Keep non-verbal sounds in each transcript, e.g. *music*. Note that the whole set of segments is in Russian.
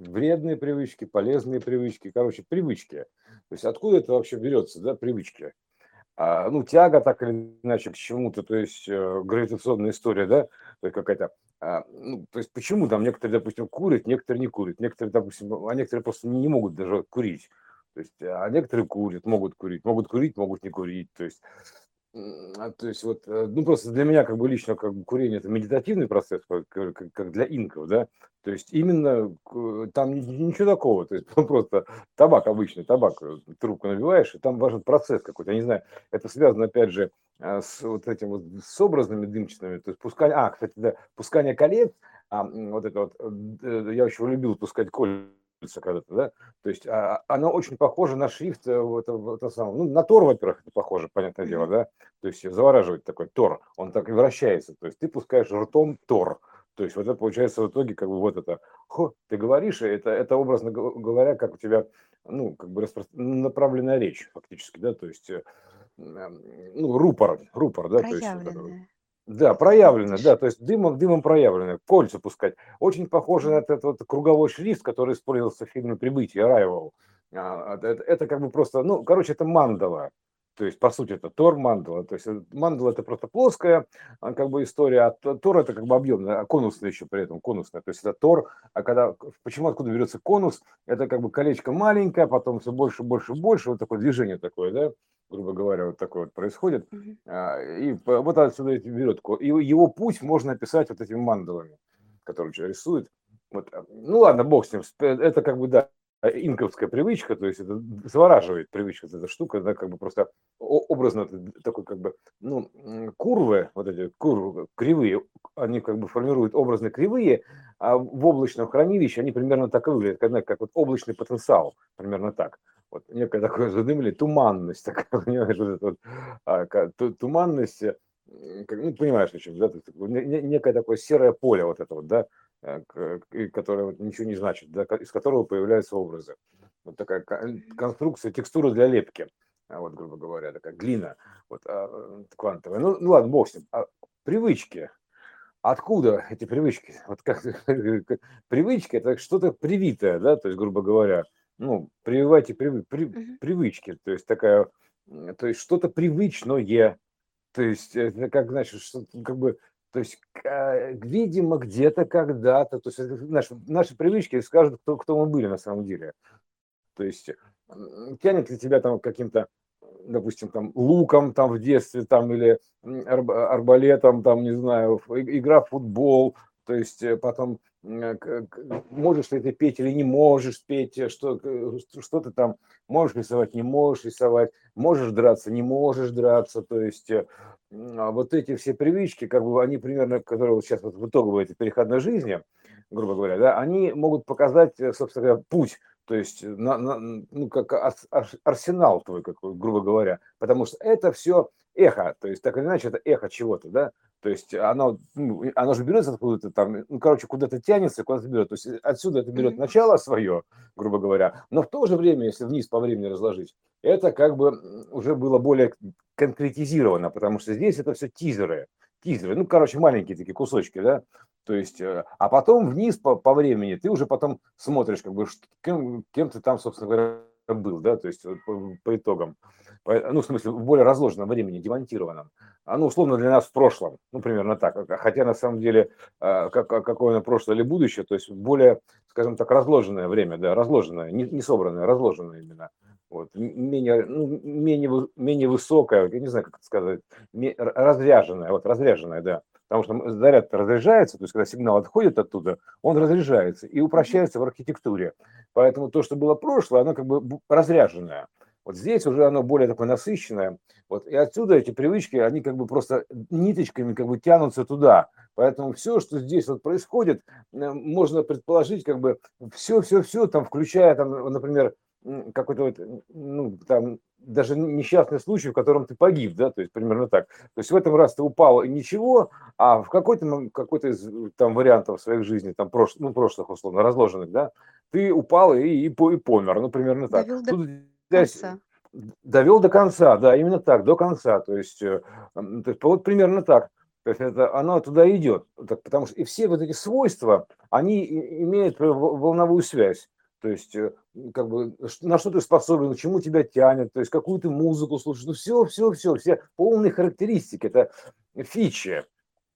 вредные привычки, полезные привычки, короче, привычки. То есть откуда это вообще берется, да, привычки? А, ну, тяга так или иначе к чему-то, то есть э, гравитационная история, да, то есть какая-то, а, ну, то есть почему там некоторые, допустим, курят, некоторые не курят, некоторые, допустим, а некоторые просто не, могут даже курить, то есть, а некоторые курят, могут курить, могут курить, могут не курить, то есть то есть вот, э, ну просто для меня как бы лично как бы курение это медитативный процесс, как, для инков, да, то есть именно там ничего такого, то есть *laughs* просто табак обычный, табак, э, трубку набиваешь, и там важен процесс какой-то, я не знаю, это связано опять же а, с вот этим вот, с образными дымчатыми, то есть пускание, а, кстати, да, пускание колец, а, вот это вот, э, я очень любил пускать коль когда-то, да, то есть а, оно очень похоже на шрифт, это, это самое, ну, на Тор, во-первых, это похоже, понятное дело, да, то есть завораживает такой Тор, он так и вращается, то есть ты пускаешь ртом Тор, то есть вот это получается в итоге как бы вот это, хо, ты говоришь, это, это образно говоря, как у тебя, ну, как бы распро... направленная речь фактически, да, то есть, э, ну, рупор, рупор, да, то есть, да, проявлено, да, то есть дымом, дымом проявлено, кольца пускать. Очень похоже на этот вот круговой шрифт, который использовался в фильме «Прибытие» Райвел. А, это, это как бы просто, ну, короче, это мандала. То есть, по сути, это Тор мандала. То есть, э, мандала это просто плоская а, как бы история, а Тор это как бы объемная, а конусная еще при этом, конусная. То есть, это Тор, а когда, почему, откуда берется конус, это как бы колечко маленькое, потом все больше, больше, больше, вот такое движение такое, да, грубо говоря, вот такое вот происходит. Mm-hmm. И вот отсюда берет. И его путь можно описать вот этими мандалами, которые человек рисует. Вот. Ну ладно, бог с ним. Это как бы, да, инковская привычка, то есть это завораживает привычка, эта штука, да, как бы просто образно такой как бы, ну, курвы, вот эти курвы, кривые, они как бы формируют образно кривые, а в облачном хранилище они примерно так и выглядят, как, как вот облачный потенциал, примерно так вот некая такое задымли, туманность, такая, *laughs* понимаешь, вот эта вот, а, туманность, ну, понимаешь, о чем, да, некое такое серое поле вот это вот, да, э, которое вот ничего не значит, да, из которого появляются образы. Вот такая конструкция, текстура для лепки, а, вот, грубо говоря, такая глина, вот, а, квантовая. Ну, ну ладно, бог с ним. А привычки, откуда эти привычки? Вот как *laughs* привычки, это что-то привитое, да, то есть, грубо говоря, ну, прививайте привы, при, Мгм. привычки, то есть такая, то есть что-то привычное, то есть это как, значит, что, как бы, то есть, а, видимо, где-то, когда-то, то есть наши, наши привычки скажут, кто, кто мы были на самом деле. То есть тянет ли тебя там каким-то, допустим, там луком там в детстве, там или арбалетом, там, не знаю, игра в футбол, то есть э, потом Э, можешь ли ты петь или не можешь петь, э, что, что ты там можешь рисовать, не можешь рисовать, можешь драться, не можешь драться, то есть э, а вот эти все привычки, как бы они примерно, которые вот сейчас вот в итоговой этой переходной жизни, грубо говоря, да, они могут показать, собственно говоря, путь, то есть на, на, ну, как арсенал твой, как, грубо говоря, потому что это все эхо, то есть так или иначе это эхо чего-то, да, то есть оно, ну, оно же берется откуда-то там, ну, короче, куда-то тянется, куда-то берет. То есть отсюда это берет начало свое, грубо говоря, но в то же время, если вниз по времени разложить, это как бы уже было более конкретизировано, потому что здесь это все тизеры, тизеры, ну, короче, маленькие такие кусочки, да, то есть, э, а потом вниз по, по времени ты уже потом смотришь, как бы, кем, кем ты там, собственно говоря, был, да, то есть по, по итогам, ну, в смысле, в более разложенном времени, демонтированном, оно условно для нас в прошлом, ну, примерно так, хотя на самом деле, а, как, какое оно прошлое или будущее, то есть более, скажем так, разложенное время, да, разложенное, не, не собранное, разложенное именно, вот, менее, ну, менее, менее высокое, я не знаю, как это сказать, разряженное, вот, разряженное, да, потому что заряд разряжается, то есть когда сигнал отходит оттуда, он разряжается и упрощается в архитектуре. Поэтому то, что было прошлое, оно как бы разряженное. Вот здесь уже оно более такое насыщенное. Вот, и отсюда эти привычки, они как бы просто ниточками как бы тянутся туда. Поэтому все, что здесь вот происходит, э, можно предположить как бы все-все-все, там, включая, там, например, какой-то вот, ну, там, даже несчастный случай, в котором ты погиб, да, то есть примерно так. То есть в этом раз ты упал и ничего, а в какой-то какой-то из там вариантов своих жизней, там прош, ну, прошлых условно разложенных, да, ты упал и, и, и помер, ну примерно так. Довел Тут, до конца. Довел до конца, да, именно так, до конца. То есть, э, то есть вот примерно так. То есть это, оно туда идет, так, потому что и все вот эти свойства, они имеют волновую связь. То есть, э, как бы, на что ты способен, к чему тебя тянет, то есть, какую ты музыку слушаешь, ну, все, все, все, все полные характеристики, это фичи,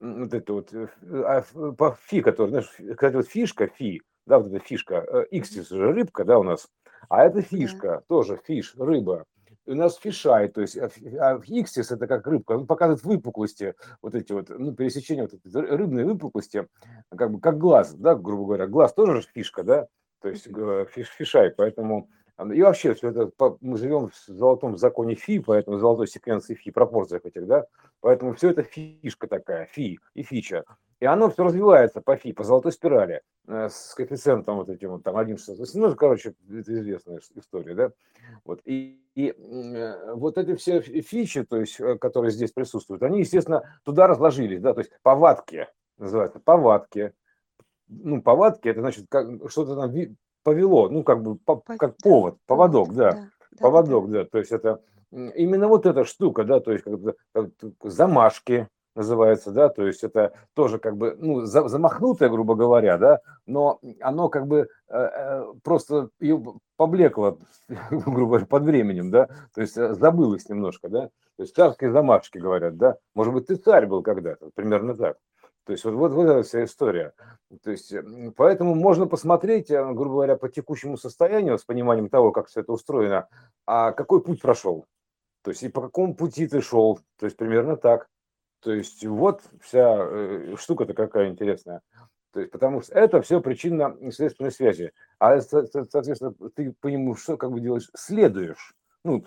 вот это вот, э, а, по фи, который, знаешь, кстати, вот фишка, фи, да, вот эта фишка, иксис э, же рыбка, да, у нас, а это фишка, да. тоже фиш, рыба, у нас фишай, то есть а иксис это как рыбка, он показывает выпуклости, вот эти вот, ну, пересечения вот эти рыбные выпуклости, как бы как глаз, да, грубо говоря, глаз тоже же фишка, да, то есть fish, fisheye, поэтому и вообще все это, мы живем в золотом законе фи, поэтому золотой секвенции фи, пропорциях этих, да, поэтому все это фишка такая, фи и фича. И оно все развивается по фи, по золотой спирали, э, с коэффициентом вот этим вот там 1,68, ну, короче, это известная история, да. Вот, и, и э, вот эти все фичи, то есть, э, которые здесь присутствуют, они, естественно, туда разложились, да, то есть повадки, называется, повадки, ну, повадки, это значит, как, что-то там повело, ну, как бы, по, как повод, поводок, да, да поводок, да. да, то есть это именно вот эта штука, да, то есть как, как замашки называется, да, то есть это тоже как бы, ну, за, замахнутое, грубо говоря, да, но оно как бы э, э просто поблекло, *laughs* грубо говоря, под временем, да, то есть э, забылось немножко, да, то есть царские замашки говорят, да, может быть, ты царь был когда-то, примерно так. То есть вот, вот, вот эта вся история. То есть, поэтому можно посмотреть, э, грубо говоря, по текущему состоянию, с пониманием того, как все это устроено, а какой путь прошел. То есть и по какому пути ты шел. То есть примерно так. То есть вот вся э, штука-то какая интересная. То есть, потому что это все причинно-следственной связи. А, соответственно, ты по нему что как бы делаешь? Следуешь. Ну,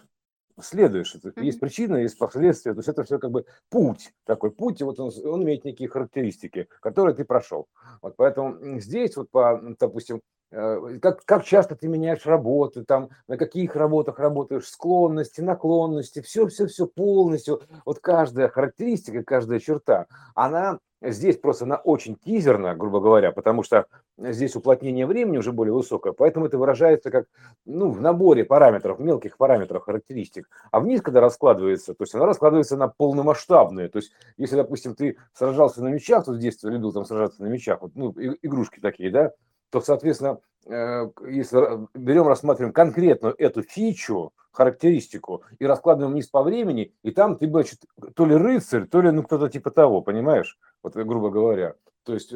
следуешь. Mm-hmm. Есть причина, есть последствия. То есть это все как бы путь, такой путь, и вот он, он имеет некие характеристики, которые ты прошел. Вот поэтому здесь вот по, допустим, э, как, как часто ты меняешь работы, там, на каких работах работаешь, склонности, наклонности, все-все-все полностью, вот каждая характеристика, каждая черта, она Здесь просто она очень тизерна, грубо говоря, потому что здесь уплотнение времени уже более высокое, поэтому это выражается как ну, в наборе параметров, мелких параметров, характеристик. А вниз, когда раскладывается, то есть она раскладывается на полномасштабные. То есть, если, допустим, ты сражался на мечах, то детстве любил там сражаться на мечах, вот, ну, игрушки такие, да, то, соответственно, э, если берем, рассматриваем конкретно эту фичу, характеристику и раскладываем вниз по времени, и там ты, значит, то ли рыцарь, то ли ну кто-то типа того, понимаешь? Вот, грубо говоря. То есть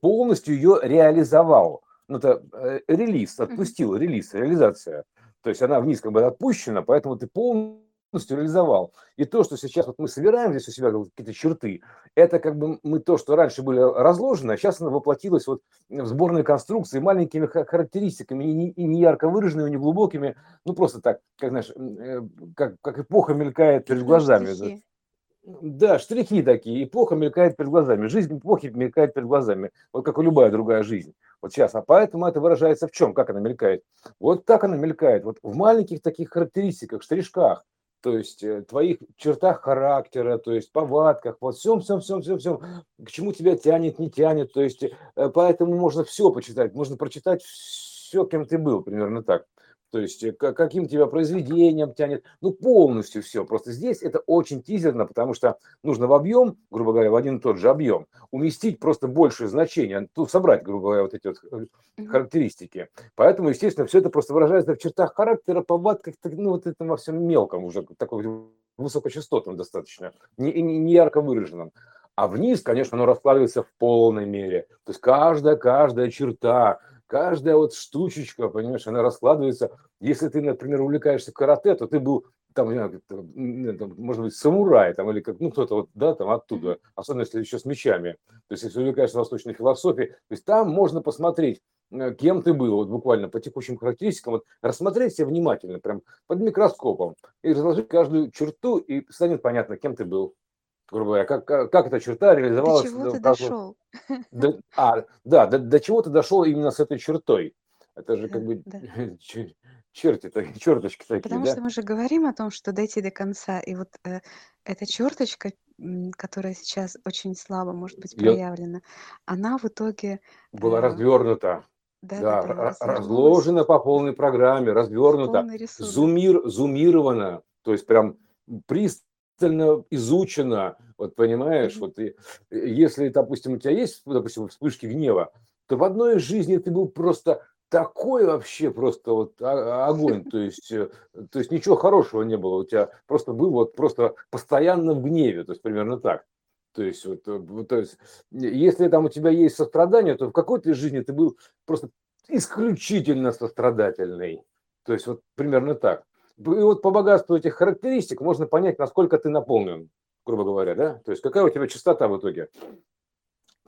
полностью ее реализовал. Ну, это э, релиз, отпустил, релиз, реализация. То есть она вниз как бы отпущена, поэтому ты полностью полностью реализовал. И то, что сейчас вот мы собираем здесь у себя какие-то черты, это как бы мы то, что раньше были разложено, а сейчас оно воплотилось вот в сборной конструкции маленькими характеристиками, и не, и не ярко выраженными, не глубокими, ну просто так, как знаешь, э, как, как эпоха мелькает перед глазами. Да, штрихи такие, эпоха мелькает перед глазами, жизнь эпохи мелькает перед глазами, вот как и любая другая жизнь. Вот сейчас, а поэтому это выражается в чем, как она мелькает? Вот так она мелькает, вот в маленьких таких характеристиках, штришках то есть э, твоих чертах характера, то есть повадках, вот всем, всем, всем, всем, всем, к чему тебя тянет, не тянет, то есть э, поэтому можно все почитать, можно прочитать все, кем ты был, примерно так. То есть э, каким тебя произведением тянет, ну полностью все. Просто здесь это очень тизерно, потому что нужно в объем, грубо говоря, в один и тот же объем, уместить просто большее значение, ну, собрать, грубо говоря, вот эти вот э, характеристики. Поэтому, естественно, все это просто выражается в чертах характера, повадках, ну вот этом во всем мелком уже, такой высокочастотном достаточно, не, не, не ярко выраженном. А вниз, конечно, оно раскладывается в полной мере. То есть каждая, каждая черта, каждая вот штучечка, понимаешь, она раскладывается. Если ты, например, увлекаешься карате, то ты был там, там, может быть, самурай, там, или как, ну, кто-то вот, да, там оттуда, особенно если еще с мечами. То есть, если увлекаешься восточной философией, то есть там можно посмотреть, э, кем ты был, вот буквально по текущим характеристикам, вот рассмотреть себя внимательно, прям под микроскопом, и разложить каждую черту, и станет понятно, кем ты был грубо говоря, как, как, эта черта реализовалась. До чего ты дошел? До, а, да, до, до чего ты дошел именно с этой чертой. Это же как бы да. *laughs* черти, *laughs* черточки такие, Потому да? что мы же говорим о том, что дойти до конца, и вот э, эта черточка, которая сейчас очень слабо может быть проявлена, Я... она в итоге... Была э, развернута. Да, да, да, разложена по полной программе, развернута, зумир, зумирована, то есть прям приз пристально изучено, вот понимаешь, вот и, если, допустим, у тебя есть, допустим, вспышки гнева, то в одной жизни ты был просто такой вообще просто вот огонь, то есть, э, то есть ничего хорошего не было, у тебя просто был вот просто постоянно в гневе, то есть примерно так. То есть, вот, э, то есть, если там у тебя есть сострадание, то в какой-то жизни ты был просто исключительно сострадательный. То есть, вот примерно так. И вот по богатству этих характеристик можно понять, насколько ты наполнен, грубо говоря, да? То есть, какая у тебя частота в итоге.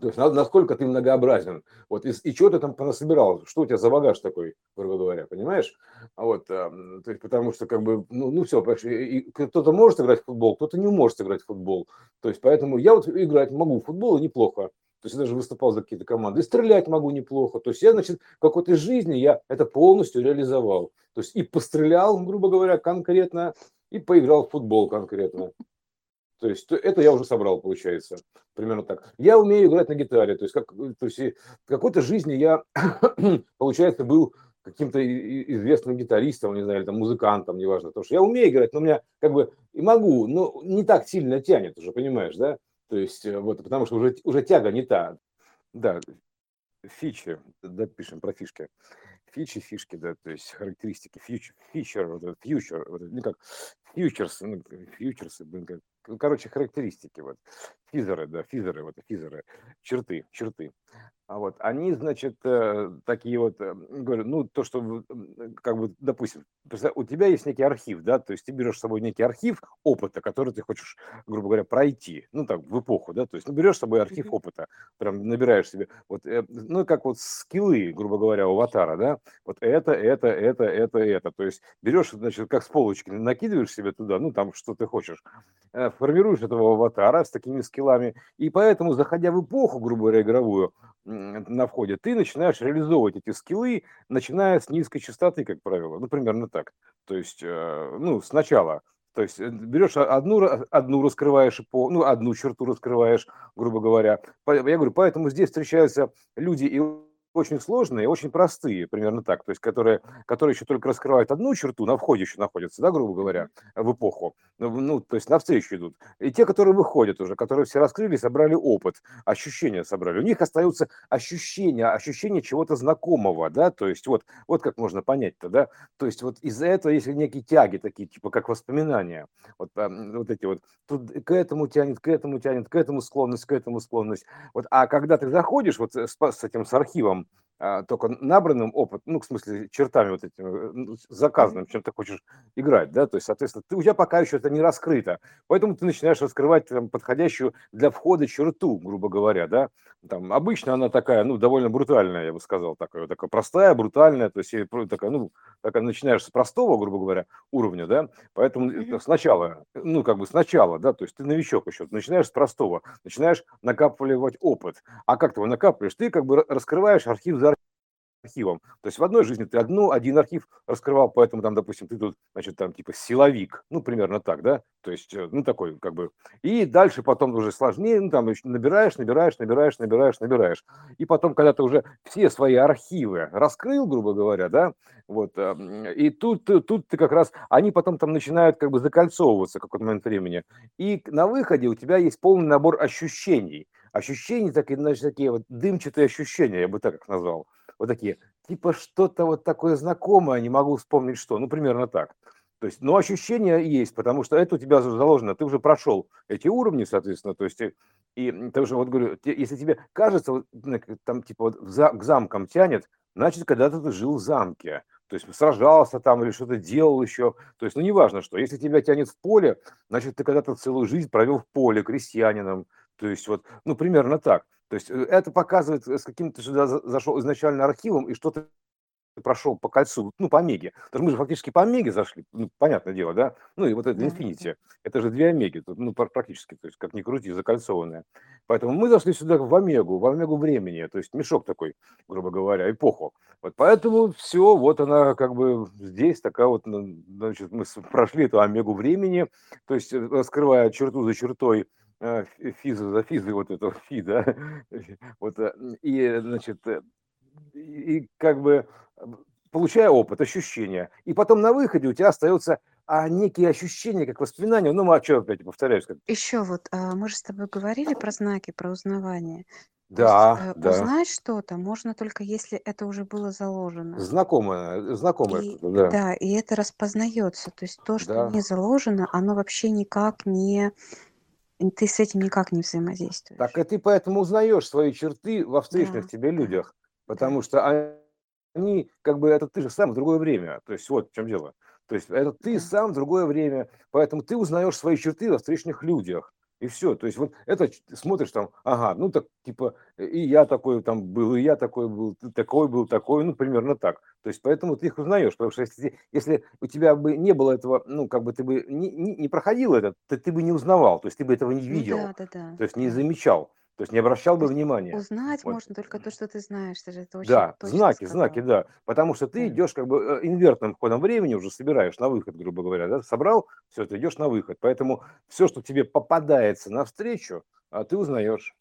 То есть насколько ты многообразен. Вот, и, и что ты там понасобирал, что у тебя за багаж такой, грубо говоря, понимаешь? А вот, то есть, потому что как бы, ну, ну все, кто-то может играть в футбол, кто-то не может играть в футбол. То есть поэтому я вот играть могу в футбол и неплохо. То есть я даже выступал за какие-то команды. И стрелять могу неплохо. То есть я, значит, в какой-то жизни я это полностью реализовал. То есть и пострелял, грубо говоря, конкретно, и поиграл в футбол конкретно. То есть это я уже собрал, получается, примерно так. Я умею играть на гитаре, то есть, как, то есть в какой-то жизни я, *coughs* получается, был каким-то известным гитаристом, не знаю, или там музыкантом, неважно, потому что я умею играть, но у меня как бы и могу, но не так сильно тянет уже, понимаешь, да? То есть э, вот, потому что уже, уже тяга не та. Да, фичи, да, пишем про фишки фичи, фишки, да, то есть характеристики, фьючер, фьючер, вот фьючер, вот, ну как, фьючерс, ну, фьючерсы, блин, как, ну, короче, характеристики, вот, физеры, да, физеры, вот, физеры, черты, черты. А вот они, значит, э, такие вот, э, говорю, ну, то, что, как бы, допустим, у тебя есть некий архив, да, то есть ты берешь с собой некий архив опыта, который ты хочешь, грубо говоря, пройти, ну, так, в эпоху, да, то есть ну, берешь с собой архив опыта, прям набираешь себе, вот, э, ну, как вот скиллы, грубо говоря, у аватара, да, вот это, это, это, это, это, то есть берешь, значит, как с полочки, накидываешь себе туда, ну, там, что ты хочешь, формируешь этого аватара с такими скиллами, и поэтому, заходя в эпоху, грубо говоря, игровую, на входе, ты начинаешь реализовывать эти скиллы, начиная с низкой частоты, как правило, ну, примерно так. То есть, э, ну, сначала, то есть э, берешь одну, одну раскрываешь, по, ну, одну черту раскрываешь, грубо говоря. Я говорю, поэтому здесь встречаются люди и очень сложные, очень простые, примерно так, то есть которые, которые еще только раскрывают одну черту, на входе еще находятся, да, грубо говоря, в эпоху, ну, ну то есть навстречу идут. И те, которые выходят уже, которые все раскрыли, собрали опыт, ощущения собрали, у них остаются ощущения, ощущения чего-то знакомого, да, то есть вот, вот как можно понять-то, да, то есть вот из-за этого есть некие тяги такие, типа как воспоминания, вот, вот эти вот, тут к этому тянет, к этому тянет, к этому склонность, к этому склонность, вот, а когда ты заходишь вот с, с этим, с архивом, а, только набранным опыт, ну, в смысле, чертами вот этим, э, ну, заказанным, чем ты хочешь играть, да, то есть, соответственно, ты, у тебя пока еще это не раскрыто, поэтому ты начинаешь раскрывать там, подходящую для входа черту, грубо говоря, да, там, обычно она такая, ну, довольно брутальная, я бы сказал, такая, такая простая, брутальная, то есть, такая, ну, такая, начинаешь с простого, грубо говоря, уровня, да, поэтому сначала, ну, как бы сначала, да, то есть, ты новичок еще, начинаешь с простого, начинаешь накапливать опыт, а как ты его накапливаешь? Ты как бы раскрываешь архив за архивом. То есть в одной жизни ты одну, один архив раскрывал, поэтому там, допустим, ты тут, значит, там типа силовик, ну, примерно так, да, то есть, э, ну, такой как бы. И дальше потом уже сложнее, ну, там набираешь, набираешь, набираешь, набираешь, набираешь. И потом, когда ты уже все свои архивы раскрыл, грубо говоря, да, вот, эм, и тут, тут ты как раз, они потом там начинают как бы закольцовываться в какой-то момент времени. И на выходе у тебя есть полный набор ощущений. Ощущения, такие, значит, такие вот дымчатые ощущения, я бы так их назвал вот такие, типа что-то вот такое знакомое, не могу вспомнить что, ну, примерно так. То есть, но ощущения есть, потому что это у тебя заложено, ты уже прошел эти уровни, соответственно, то есть, и, и ты уже, вот говорю, если тебе кажется, вот, там, типа, вот за, к замкам тянет, значит, когда-то ты жил в замке, то есть сражался там или что-то делал еще, то есть, ну, неважно что, если тебя тянет в поле, значит, ты когда-то целую жизнь провел в поле крестьянином, то есть, вот, ну, примерно так. То есть э, это показывает, э, с каким ты сюда зашел изначально архивом и что ты прошел по кольцу, ну, по Омеге. Потому что мы же фактически по Омеге зашли, ну, понятное дело, да? Ну, и вот это Infinity, это же две Омеги, ну, практически, то есть, как ни крути, закольцованная. Поэтому мы зашли сюда в Омегу, в Омегу времени, то есть мешок такой, грубо говоря, эпоху. Вот поэтому все, вот она как бы здесь такая вот, ну, значит, мы прошли эту Омегу времени, то есть э, раскрывая черту за чертой, а, физа за физой вот этого *laughs* фи, да, вот, э, и, значит, э, и как бы получая опыт, ощущения, и потом на выходе у тебя остается а некие ощущения, как воспоминания. Ну, а что опять повторяюсь? Как... Еще вот, а, мы же с тобой говорили про знаки, про узнавание. Да, есть, э, да. узнать что-то можно только если это уже было заложено. Знакомое, знакомое И да. да, и это распознается. То есть то, что Да. не заложено, оно вообще никак не ты с этим никак не взаимодействуешь. Так и ты поэтому узнаешь свои черты во встречных Да, тебе да, людях, да. потому что а- они, как бы, это ты же сам в другое время. То есть вот в чем дело. То есть это ты Да. сам в другое время, поэтому ты узнаешь свои черты во встречных людях. И все. То есть вот это смотришь там, ага, ну так типа и я такой там был, и я такой был, ты такой был, такой, ну примерно так. То есть поэтому ты их узнаешь, потому что если, если у тебя бы не было этого, ну как бы ты бы не, не, не проходил это, то ты бы не узнавал, то есть ты бы этого не видел, да, да, да, то есть не замечал, то есть не обращал бы внимания. узнать Вот. можно только то, что ты знаешь. Ты же это очень Да, знаки, знаки, сказал. да. Потому что ты идешь как бы э, инвертным ходом времени, уже собираешь на выход, грубо говоря, да, собрал, все, ты идешь на выход. Поэтому все, что тебе попадается навстречу, а ты узнаешь.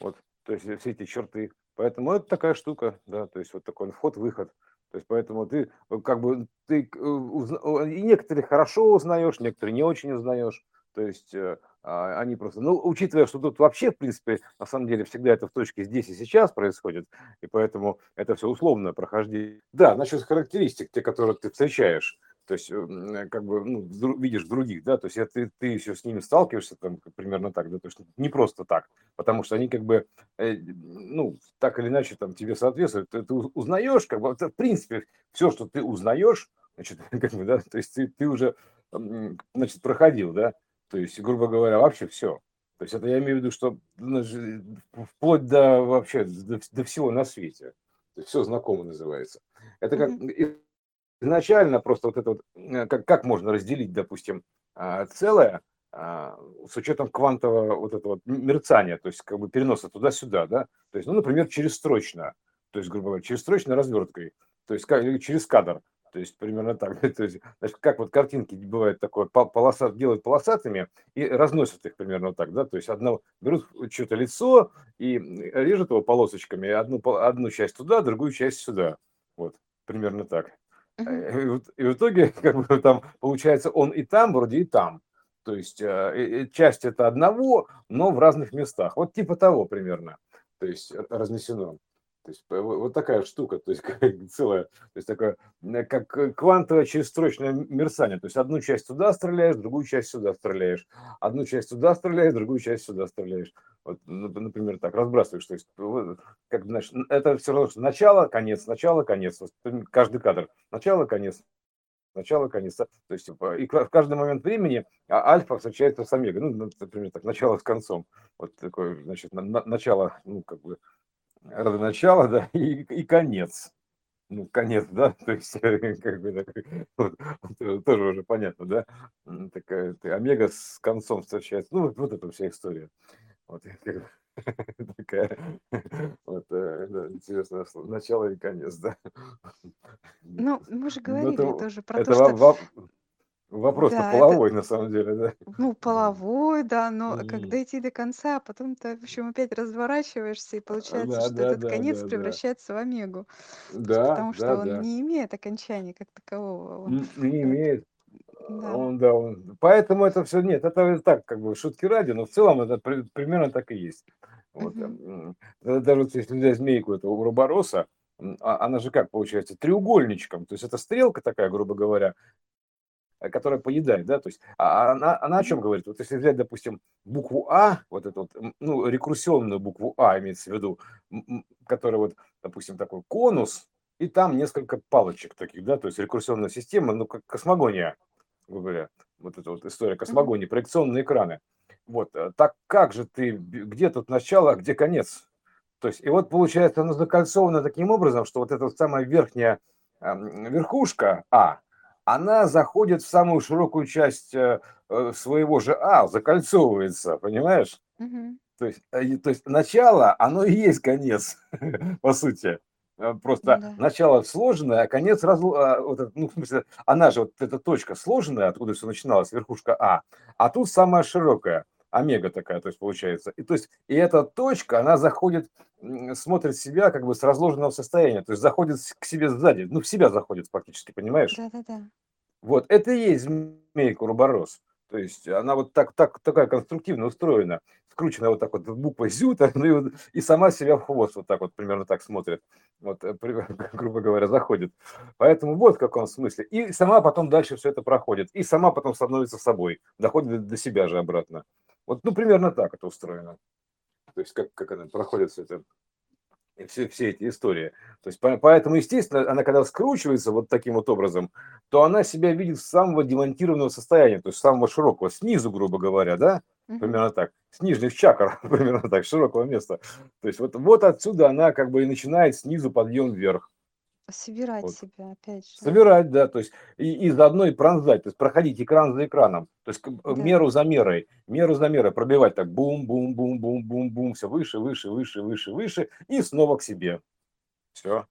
Вот, то есть э, все эти черты. Поэтому это такая штука, да, то есть вот такой вход-выход. То есть поэтому ты э, как бы ты и некоторые хорошо узнаешь, некоторые не очень узнаешь. То есть э, а, они просто, ну, учитывая, что тут вообще, в принципе, на самом деле всегда это в точке здесь и сейчас происходит, и поэтому это все условное прохождение. Да, насчет характеристик, те, которые ты встречаешь, то есть, м, как бы, ну, видишь других, да, то есть, ты, ты еще с ними сталкиваешься, там, примерно так, да, то есть, не просто так, потому что они, как бы, э, ну, так или иначе, там, тебе соответствуют, ты, ты уз- узнаешь, как бы, в принципе, все, что ты узнаешь, значит, *laughs* как бы, да, то есть, ты, ты уже, значит, проходил, да, то есть, грубо говоря, вообще все. То есть, это я имею в виду, что ну, вплоть до вообще, до, до всего на свете. То есть, все знакомо называется. Это как и- изначально просто вот это вот, э, как, как можно разделить, допустим, а, целое а, с учетом квантового вот этого вот мерцания, то есть как бы переноса туда-сюда, да, то есть, ну, например, через строчно, то есть, грубо говоря, через строчной разверткой, то есть через кадр, то есть примерно так, *laughs* то есть, значит, как вот картинки бывает такое, по- полоса, делают полосатыми и разносят их примерно так, да, то есть одно, берут что-то лицо и режут его полосочками, одну, одну часть туда, другую часть сюда, вот, примерно так. Э, И, в итоге, *laughs* как бы там получается, он и там, вроде и там. То есть э, часть это одного, но в разных местах. Вот типа того примерно. То есть э, разнесено. То есть вот такая штука, то есть *laughs* целая, то есть такое, как э, квантовое черестрочное мерцание. То есть одну часть туда стреляешь, другую часть сюда стреляешь. Одну часть туда стреляешь, другую часть сюда стреляешь. Вот, нап- например, так, разбрасываешь. То есть, как, значит, это все равно, что начало, конец, начало, конец. Вот каждый кадр. Начало, конец, начало, конец. То есть типа, и в каждый момент времени а, альфа встречается с омегой. Ну, например, так, начало с концом. Вот такое, значит, на- на- начало, ну, как бы, родоначало, да, *laughs* и, и конец. Ну, конец, да, *laughs* то есть, *laughs* как бы, вот, тоже уже понятно, да, такая омега с концом встречается, ну, вот, вот эта вся история. Вот, и как бы такая, вот, э, да, интересное слово, начало и конец, да. Ну, мы же Ну, говорили это, тоже про это то, что во- вопрос-то да, это половой, на самом деле, да. ну Мгм. половой, да, но Мгм. когда идти до конца, а потом ты, в общем, опять разворачиваешься, и получается, Да, что да, этот да, конец да, да. превращается в омегу. То есть Да, потому что да, он да. не имеет окончания как такового. Он, Не имеет. да. Он, да, он. Поэтому это все нет, это так, как бы шутки ради, но в целом это при- примерно так и есть. Вот, Мгм. м, да- даже вот если взять змейку этого уробороса, м, а- она же как получается треугольничком, то есть это стрелка такая, грубо говоря, которая поедает, да, то есть а она, она о чем говорит? Вот если взять, допустим, букву А, вот эту вот, ну, рекурсионную букву А имеется в виду, которая вот, допустим, такой конус, и там несколько палочек таких, да, то есть рекурсионная система, ну, как космогония, говоря, вот эта вот история космогонии, проекционные экраны. Вот, э, так как же ты, где тут начало, а где конец? То есть, и вот получается, оно закольцовано таким образом, что вот эта самая верхняя верхушка А, она заходит в самую широкую часть э, э, своего же А, закольцовывается, понимаешь? Мгм. То есть, э, то есть начало, оно и есть конец, *laughs* по сути. Э, Ну Просто да. начало сложенное, а конец разл... а, вот ну, в смысле, она же вот эта точка сложенная, откуда все начиналось, верхушка А, а тут самая широкая, омега такая, то есть получается. И то есть и эта точка, она заходит, смотрит себя как бы с разложенного состояния, то есть заходит к себе сзади, ну в себя заходит фактически, понимаешь? Да-да-да. Вот, это и есть змейка Урборос. То есть она вот так, так, такая конструктивно устроена, скручена вот так вот буквой зюта, *laughs* ну и, и сама себя в хвост вот так вот примерно так смотрит, вот, э, *laughs* грубо говоря, заходит. Поэтому вот в каком смысле. И сама потом дальше все это проходит, и сама потом становится собой, доходит до себя же обратно. Вот, ну, примерно так это устроено. То есть как, как она проходит все это все, все эти истории. То есть, поэтому, естественно, она когда скручивается вот таким вот образом, то она себя видит с самого демонтированного состояния, то есть самого широкого, снизу, грубо говоря, да, примерно так, с нижних чакр, *laughs* примерно так, широкого места. То есть вот, вот отсюда она как бы и начинает снизу подъем вверх. Собирать вот. себя, опять же. Собирать, да, то есть и, и заодно и пронзать, то есть проходить экран за экраном, то есть да. меру за мерой, меру за мерой пробивать так бум-бум-бум-бум-бум-бум, все выше, выше, выше, выше, выше и снова к себе. Все.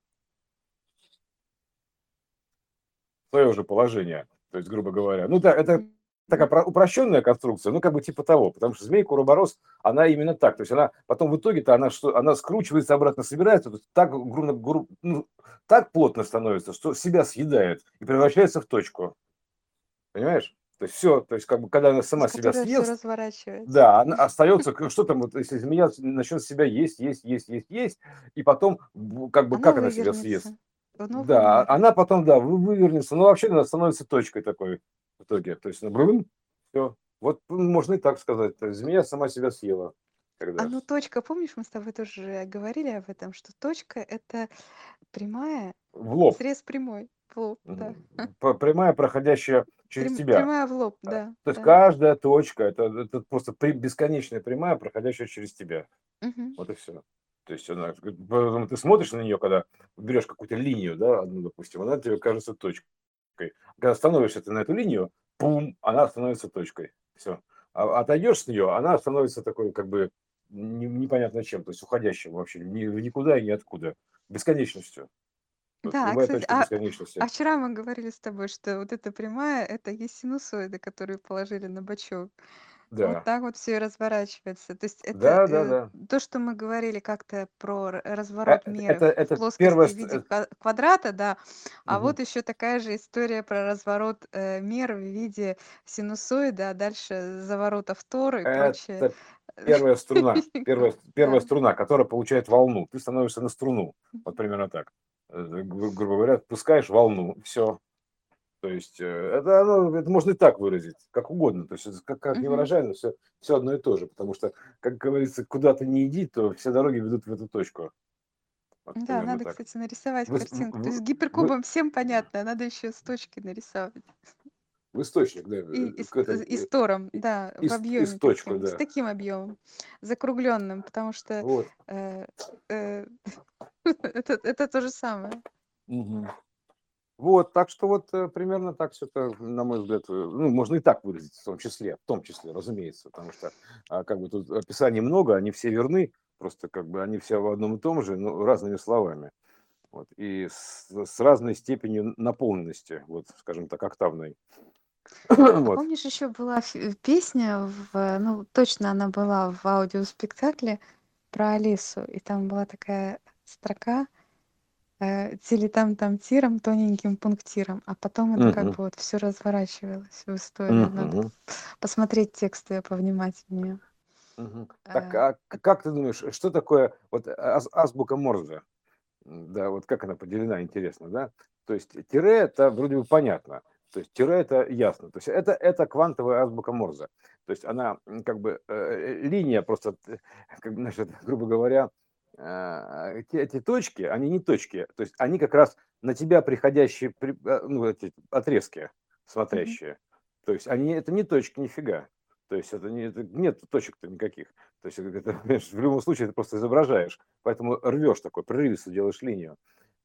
Свое уже положение, то есть, грубо говоря. Ну да, это такая упрощенная конструкция, ну, как бы типа того, потому что змейка Уроборос, она именно так, то есть она потом в итоге-то она, что, она скручивается, обратно собирается, то так, гру, гру, ну, так плотно становится, что себя съедает и превращается в точку. Понимаешь? То есть все, то есть как бы когда она сама себя съест, да, она остается, что там, вот, если змея начнет себя есть, есть, есть, есть, есть, и потом как бы она как она себя съест? Да, она потом, да, вывернется, но вообще она становится точкой такой в итоге. То есть, брым, все. Вот можно и так сказать. Есть, змея сама себя съела. Когда... А ну точка, помнишь, мы с тобой тоже говорили об этом, что точка это прямая, в лоб. срез прямой, в лоб, да. Прямая, проходящая через Прям, тебя. Прямая в лоб, да. То есть да. каждая точка это, это просто бесконечная прямая, проходящая через тебя. Угу. Вот и все. То есть она, ты смотришь на нее, когда берешь какую-то линию, да, одну, допустим, она тебе кажется точкой. Когда становишься ты на эту линию, пум, она становится точкой. Все. А отойдешь с нее, она становится такой, как бы, непонятно чем, то есть уходящим вообще, ни, никуда и ниоткуда, бесконечностью. Да, кстати, а, а вчера мы говорили с тобой, что вот эта прямая, это есть синусоиды, которые положили на бочок. Вот так вот все и разворачивается. То есть это Да, да, э, да. то, что мы говорили как-то про р- разворот Э, мира Это, в это плоскости первое... в виде э, ква- квадрата, да. А мгм. вот еще такая же история про разворот э, мира в виде синусоида, а дальше заворота в Тор и прочее. Это *laughs* первая струна, первая, *laughs* первая Да. струна, которая получает волну. Ты становишься на струну. Вот примерно так. Э, гру- Грубо говоря, пускаешь волну, все. То есть э, это, оно, это можно и так выразить, как угодно. То есть как, как не выражай, но все, все одно и то же. Потому что, как говорится, куда ты не иди, то все дороги ведут в эту точку. Вот Да, надо, так. кстати, нарисовать вы, картинку. Вы, То есть гиперкубом вы, всем понятно, а надо еще с точки нарисовать. В источник, да. И, и, это, и с тором, да, и, в объеме. И с точку, таким, да. С таким объемом, закругленным, потому что вот. э, э, *laughs* это, это то же самое. Угу. Вот, так что вот э, примерно так все это, на мой взгляд, э, ну, можно и так выразить, в том числе, в том числе, разумеется, потому что а, как бы тут описаний много, они все верны, просто как бы они все в одном и том же, но разными словами. Вот, и с, с разной степенью наполненности, вот, скажем так, октавной. А *coughs* вот. Помнишь, еще была песня, в, ну, точно она была в аудиоспектакле про Алису, и там была такая строка, э, телетам там тиром, тоненьким пунктиром, а потом это как бы вот все разворачивалось в истории. Надо посмотреть тексты повнимательнее. Так, э. а как ты думаешь, что такое вот аз- азбука Морзе? Да, вот как она поделена, интересно, да? То есть тире это вроде бы понятно, то есть тире это ясно, то есть это, это квантовая азбука Морзе. То есть она как бы э, линия просто, как, *laughs* значит, грубо говоря, эти, эти точки, они не точки, то есть они как раз на тебя приходящие, а, ну, эти отрезки смотрящие. Mm-hmm. То есть они, это не точки, нифига. То есть это, не, это нет точек-то никаких. То есть это, в любом случае ты просто изображаешь. Поэтому рвешь такой, прерывисто делаешь линию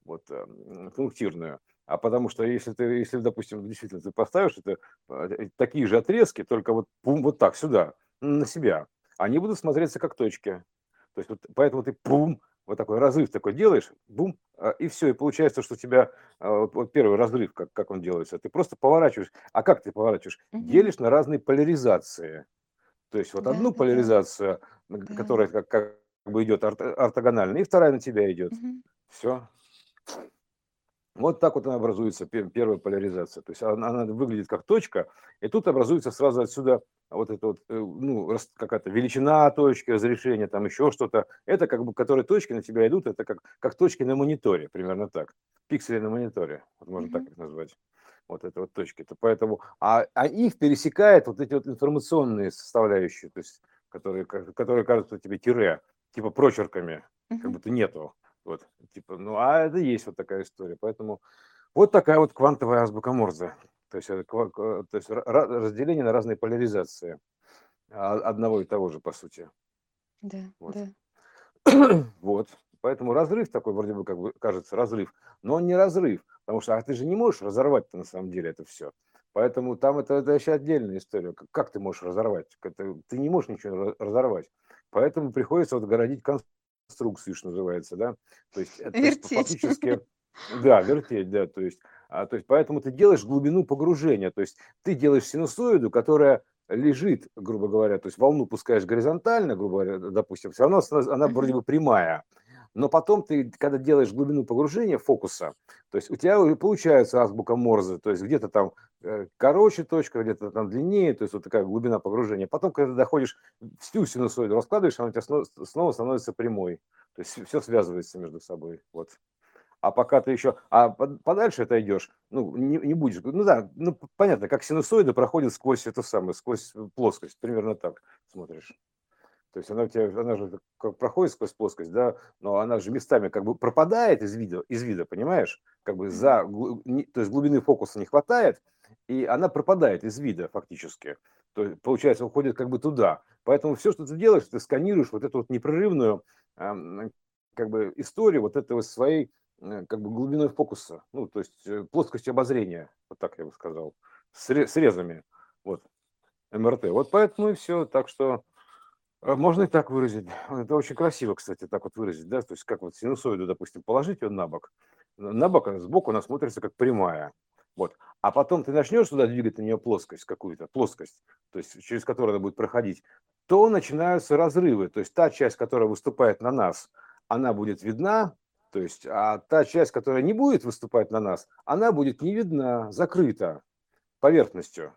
вот, эм, пунктирную. А потому что если ты, если, допустим, действительно ты поставишь это, э, такие же отрезки, только вот, вот так сюда, на себя, они будут смотреться как точки. То есть вот поэтому ты бум, вот такой разрыв такой делаешь, бум, а, и все, и получается, что у тебя а, вот первый разрыв, как, как он делается, ты просто поворачиваешь. А как ты поворачиваешь? Угу. Делишь на разные поляризации. То есть вот да, одну да, поляризацию, да. которая как, как бы идет ортогонально, и вторая на тебя идет. Угу. Все. Вот так вот она образуется, первая поляризация. То есть она, она выглядит как точка, и тут образуется сразу отсюда вот это вот, э, ну, какая-то величина точки, разрешение, там еще что-то. Это как бы, которые точки на тебя идут, это как, как точки на мониторе, примерно так. Пиксели на мониторе, вот можно mm-hmm. так их назвать. Вот это вот точки. -то. Поэтому, а, а их пересекает вот эти вот информационные составляющие, то есть, которые, которые кажутся тебе тире, типа прочерками, mm-hmm. как будто нету. Вот, типа, ну, а это есть вот такая история. Поэтому вот такая вот квантовая азбука Морзе. То есть, это, то есть разделение на разные поляризации а, одного и того же, по сути. Да, вот. да. *clears throat* вот. Поэтому разрыв такой, вроде бы, как бы кажется, разрыв. Но он не разрыв, потому что а ты же не можешь разорвать-то на самом деле это все. Поэтому там это, это еще отдельная история. Как, как ты можешь разорвать? Это, ты не можешь ничего разорвать. Поэтому приходится вот городить конструкцию, что называется, да. То есть это фактически, да, вертеть, да, то есть, а, то есть поэтому ты делаешь глубину погружения, то есть ты делаешь синусоиду, которая лежит, грубо говоря, то есть волну пускаешь горизонтально, грубо говоря, допустим, все равно она вроде бы прямая, но потом ты, когда делаешь глубину погружения фокуса, то есть у тебя получается азбука Морзе, то есть где-то там э, короче точка, где-то там длиннее, то есть вот такая глубина погружения. Потом, когда доходишь всю синусоиду, раскладываешь, она у тебя снова, снова становится прямой. То есть все связывается между собой. Вот. А пока ты еще, а подальше это идешь, ну, не, не будешь, ну да, ну, понятно, как синусоида проходит сквозь эту самую, сквозь плоскость, примерно так смотришь. То есть она у тебя, она же проходит сквозь плоскость, да, но она же местами как бы пропадает из вида, из вида, понимаешь? Как бы за, то есть глубины фокуса не хватает, и она пропадает из вида фактически. То есть, получается, уходит как бы туда. Поэтому все, что ты делаешь, ты сканируешь вот эту вот непрерывную как бы историю вот этого своей э, как бы глубиной фокуса, ну, то есть э, плоскостью обозрения, вот так я бы сказал, срезами, вот, МРТ. Вот поэтому и все. Так что можно и так выразить. Это очень красиво, кстати, так вот выразить, да, то есть как вот синусоиду, допустим, положить ее на бок, на бок, сбоку она смотрится как прямая, вот. А потом ты начнешь туда двигать на нее плоскость какую-то, плоскость, то есть через которую она будет проходить, то начинаются разрывы, то есть та часть, которая выступает на нас, она будет видна, то есть, а та часть, которая не будет выступать на нас, она будет не видна, закрыта поверхностью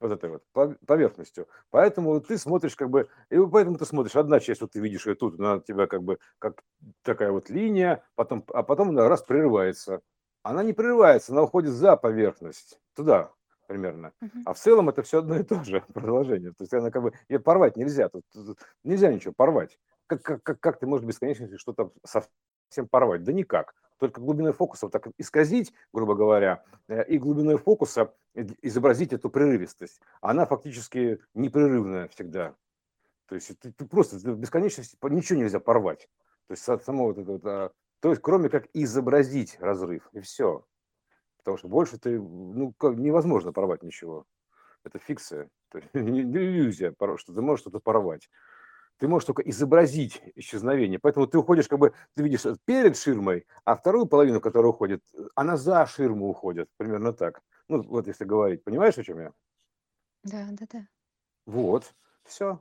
вот этой вот поверхностью. Поэтому ты смотришь как бы, и поэтому ты смотришь, одна часть, вот ты видишь ее тут, она у тебя как бы как такая вот линия, потом, а потом она раз прерывается. Она не прерывается, она уходит за поверхность, туда примерно. Uh-huh. А в целом это все одно и то же *laughs* продолжение. То есть она как бы, ее порвать нельзя, тут, тут нельзя ничего порвать. Как, как, как, как ты можешь бесконечно что-то совсем порвать? Да никак только глубиной фокуса вот так исказить, грубо говоря, э, и глубиной фокуса изобразить эту прерывистость. Она фактически непрерывная всегда. То есть ты, ты просто в бесконечности ничего нельзя порвать. То есть само вот это вот, а, то есть кроме как изобразить разрыв и все. Потому что больше ты, ну, как, невозможно порвать ничего. Это фикция, то *laughs* иллюзия, что ты можешь что-то порвать ты можешь только изобразить исчезновение. Поэтому ты уходишь, как бы, ты видишь перед ширмой, а вторую половину, которая уходит, она за ширму уходит. Примерно так. Ну, вот если говорить. Понимаешь, о чем я? Да, да, да. Вот. Все.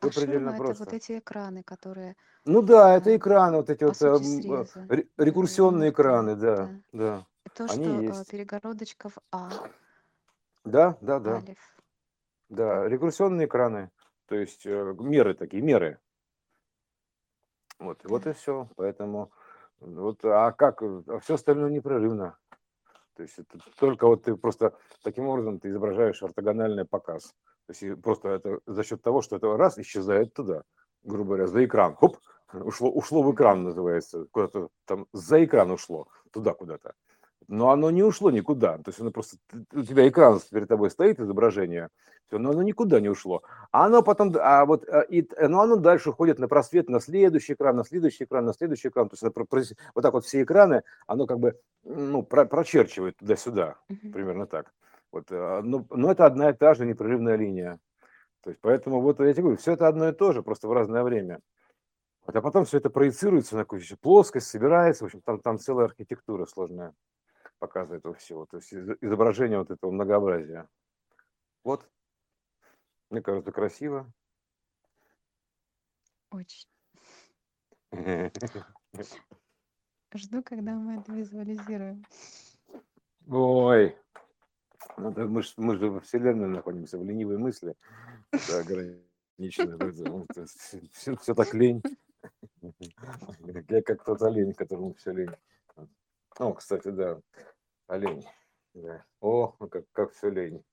А ширма это вот эти экраны, которые... Ну да, это а, экраны, вот эти вот э, рекурсионные экраны, да, да. То, Они что есть. перегородочка в А. Да, да, да. Алиф. Да, рекурсионные экраны. То есть э, меры такие, меры. Вот, вот и все. Поэтому, вот, а как, а все остальное непрерывно. То есть это только вот ты просто таким образом ты изображаешь ортогональный показ. То есть просто это за счет того, что это раз исчезает туда, грубо говоря, за экран. Хоп, ушло, ушло в экран, называется. Куда-то там за экран ушло, туда куда-то но оно не ушло никуда. То есть оно просто, у тебя экран перед тобой стоит, изображение, все, но оно никуда не ушло. А оно потом, а вот, э, и, но оно дальше уходит на просвет, на следующий экран, на следующий экран, на следующий экран. То есть это, вот так вот все экраны, оно как бы, ну, про, прочерчивает туда-сюда, mm-hmm. примерно так. Вот, э, но, но это одна и та же непрерывная линия. То есть поэтому вот я тебе говорю, все это одно и то же, просто в разное время. Вот, а потом все это проецируется на какую-то плоскость, собирается, в общем, там, там целая архитектура сложная показа этого всего, то есть изображение вот этого многообразия. Вот, мне кажется, красиво. Очень. *laughs* Жду, когда мы это визуализируем. Ой, ну, да мы, ж, мы же во Вселенной находимся, в ленивой мысли. Это ограничено. Все, все так лень. *laughs* Я как тот олень, которому все лень. Ну, кстати, да, олень. Да. О, как, как все лень.